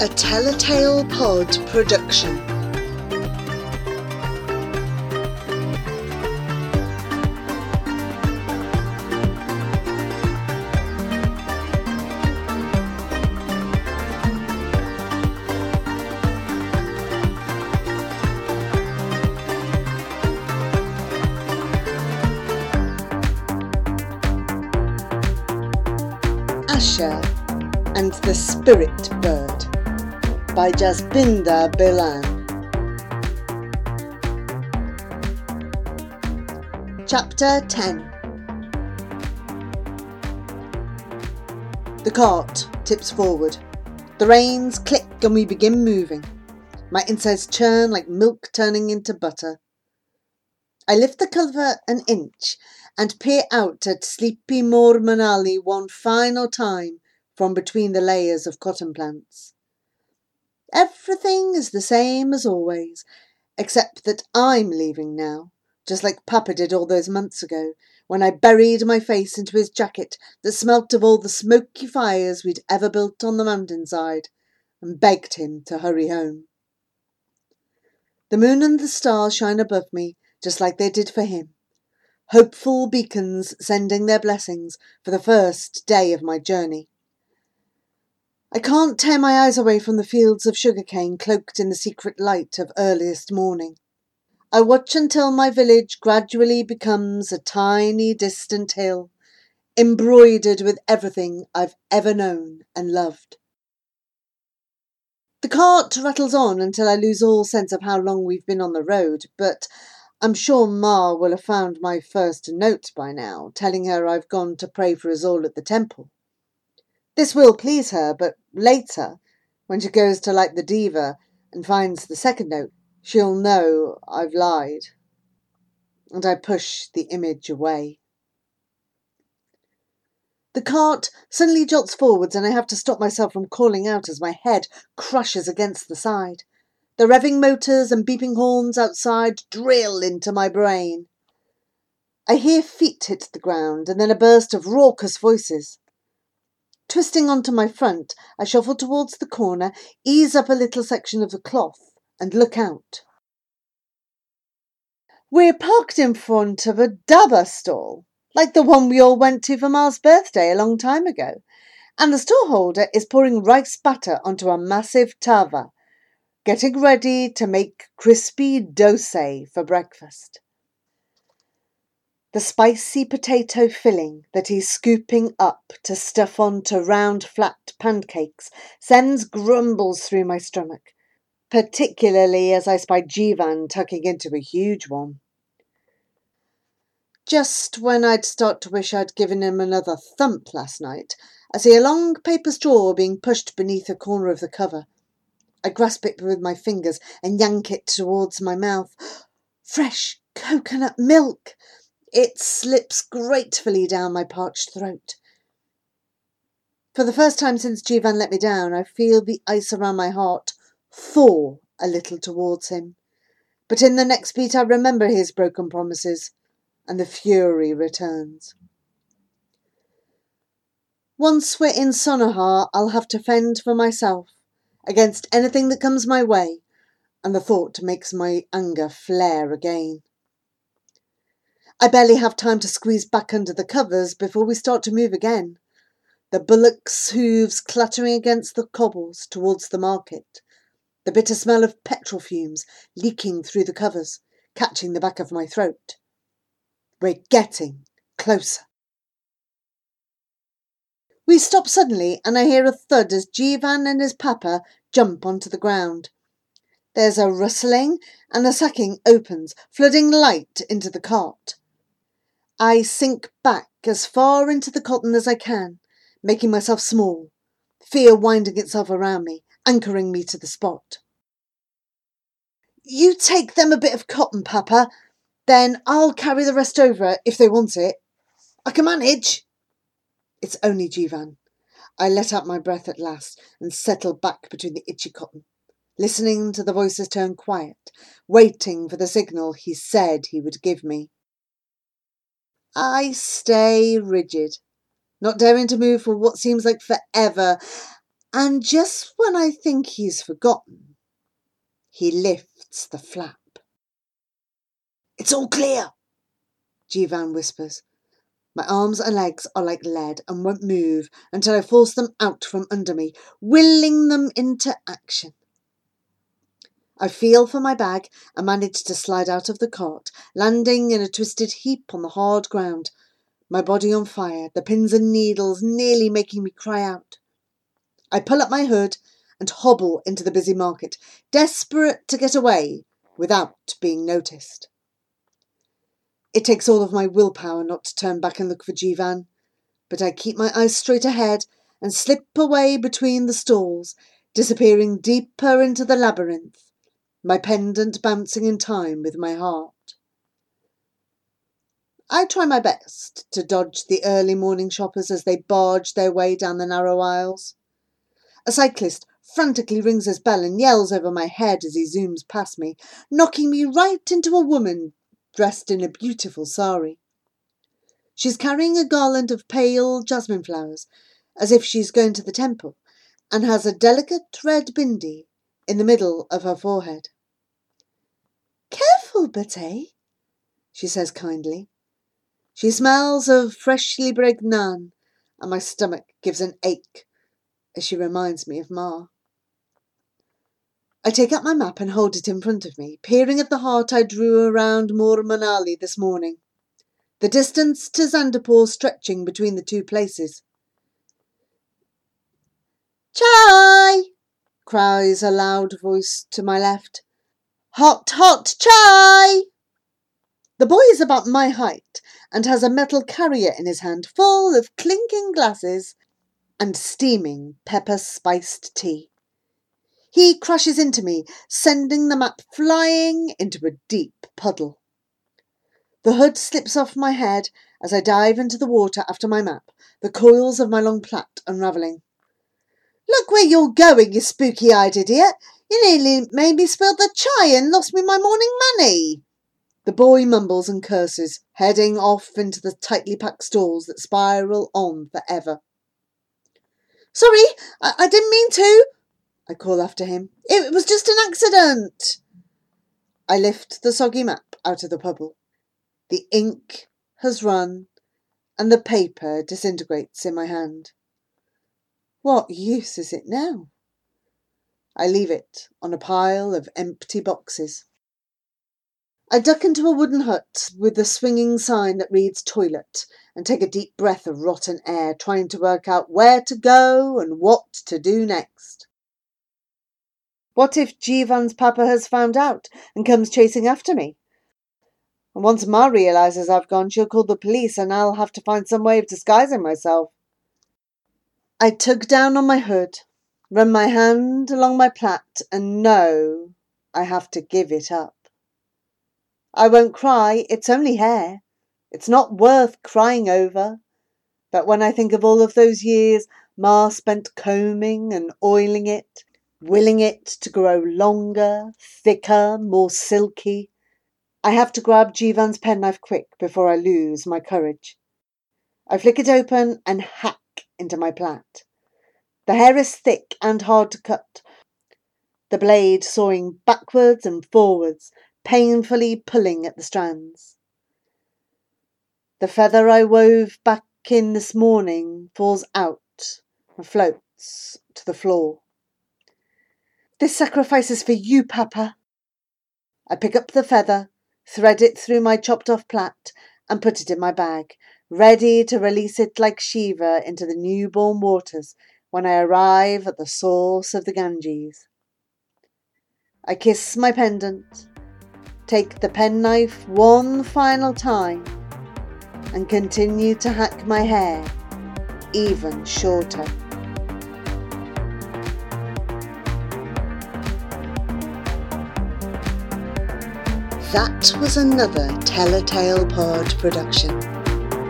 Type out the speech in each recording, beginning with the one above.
A Tell a Tale Pod production. Asha and the Spirit Bird by Jasbinder Bilan. Chapter 10 The cart tips forward. The reins click and we begin moving. My insides churn like milk turning into butter. I lift the cover an inch and peer out at sleepy Moor Manali one final time from between the layers of cotton plants. Everything is the same as always, except that I'm leaving now, just like Papa did all those months ago, when I buried my face into his jacket that smelt of all the smoky fires we'd ever built on the mountainside, and begged him to hurry home. The moon and the stars shine above me, just like they did for him. Hopeful beacons sending their blessings for the first day of my journey. I can't tear my eyes away from the fields of sugarcane cloaked in the secret light of earliest morning. I watch until my village gradually becomes a tiny distant hill, embroidered with everything I've ever known and loved. The cart rattles on until I lose all sense of how long we've been on the road, but I'm sure Ma will have found my first note by now, telling her I've gone to pray for us all at the temple. This will please her, but later, when she goes to light the diya and finds the second note, she'll know I've lied. And I push the image away. The cart suddenly jolts forwards, and I have to stop myself from calling out as my head crushes against the side. The revving motors and beeping horns outside drill into my brain. I hear feet hit the ground and then a burst of raucous voices. Twisting onto my front, I shuffle towards the corner, ease up a little section of the cloth, and look out. We're parked in front of a dhaba stall, like the one we all went to for Ma's birthday a long time ago, and the storeholder is pouring rice batter onto a massive tava getting ready to make crispy dosa for breakfast. The spicy potato filling that he's scooping up to stuff onto round flat pancakes sends grumbles through my stomach, particularly as I spy Jivan tucking into a huge one. Just when I'd start to wish I'd given him another thump last night, I see a long paper straw being pushed beneath a corner of the cover. I grasp it with my fingers and yank it towards my mouth. Fresh coconut milk! It slips gratefully down my parched throat. For the first time since Jivan let me down, I feel the ice around my heart thaw a little towards him. But in the next beat, I remember his broken promises, and the fury returns. Once we're in Sonahar, I'll have to fend for myself against anything that comes my way, and the thought makes my anger flare again. I barely have time to squeeze back under the covers before we start to move again. The bullock's hooves clattering against the cobbles towards the market. The bitter smell of petrol fumes leaking through the covers, catching the back of my throat. We're getting closer. We stop suddenly, and I hear a thud as Jivan and his papa jump onto the ground. There's a rustling, and the sacking opens, flooding light into the cart. I sink back as far into the cotton as I can, making myself small, fear winding itself around me, anchoring me to the spot. You take them a bit of cotton, Papa, then I'll carry the rest over if they want it. I can manage. It's only Jivan. I let out my breath at last and settled back between the itchy cotton, listening to the voices turn quiet, waiting for the signal he said he would give me. I stay rigid, not daring to move for what seems like forever, And just when I think he's forgotten, he lifts the flap. It's all clear, Jivan whispers. My arms and legs are like lead and won't move until I force them out from under me, willing them into action. I feel for my bag and manage to slide out of the cart, landing in a twisted heap on the hard ground, my body on fire, the pins and needles nearly making me cry out. I pull up my hood and hobble into the busy market, desperate to get away without being noticed. It takes all of my willpower not to turn back and look for Jivan, but I keep my eyes straight ahead and slip away between the stalls, disappearing deeper into the labyrinth, my pendant bouncing in time with my heart. I try my best to dodge the early morning shoppers as they barge their way down the narrow aisles. A cyclist frantically rings his bell and yells over my head as he zooms past me, knocking me right into a woman dressed in a beautiful sari. She's carrying a garland of pale jasmine flowers, as if she's going to the temple, and has a delicate red bindi in the middle of her forehead. Careful, Beta, she says kindly. She smells of freshly baked naan, and my stomach gives an ache as she reminds me of Ma. I take out my map and hold it in front of me, peering at the heart I drew around Moor Manali this morning. The distance to Zandapur stretching between the two places. Chai! Cries a loud voice to my left. Hot, hot chai! The boy is about my height and has a metal carrier in his hand full of clinking glasses and steaming pepper spiced tea. He crashes into me, sending the map flying into a deep puddle. The hood slips off my head as I dive into the water after my map, the coils of my long plait unravelling. Look where you're going, you spooky eyed idiot! You nearly made me spill the chai and lost me my morning money. The boy mumbles and curses, heading off into the tightly packed stalls that spiral on forever. Sorry, I, I didn't mean to, I call after him. It was just an accident. I lift the soggy map out of the puddle. The ink has run and the paper disintegrates in my hand. What use is it now? I leave it on a pile of empty boxes. I duck into a wooden hut with a swinging sign that reads toilet and take a deep breath of rotten air, trying to work out where to go and what to do next. What if Jivan's papa has found out and comes chasing after me? And once Ma realizes I've gone, she'll call the police and I'll have to find some way of disguising myself. I tug down on my hood, run my hand along my plait, and know I have to give it up. I won't cry, it's only hair. It's not worth crying over. But when I think of all of those years Ma spent combing and oiling it, willing it to grow longer, thicker, more silky. I have to grab Jivan's penknife quick before I lose my courage. I flick it open and hack into my plait. The hair is thick and hard to cut, the blade sawing backwards and forwards, painfully pulling at the strands. The feather I wove back in this morning falls out and floats to the floor. This sacrifice is for you, Papa. I pick up the feather, thread it through my chopped off plait, and put it in my bag, ready to release it like Shiva into the newborn waters when I arrive at the source of the Ganges. I kiss my pendant, take the penknife one final time, and continue to hack my hair even shorter. That was another Tell a Tale Pod production.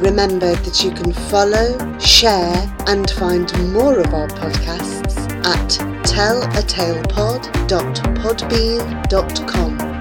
Remember that you can follow, share, and find more of our podcasts at tellatalepod.podbean.com.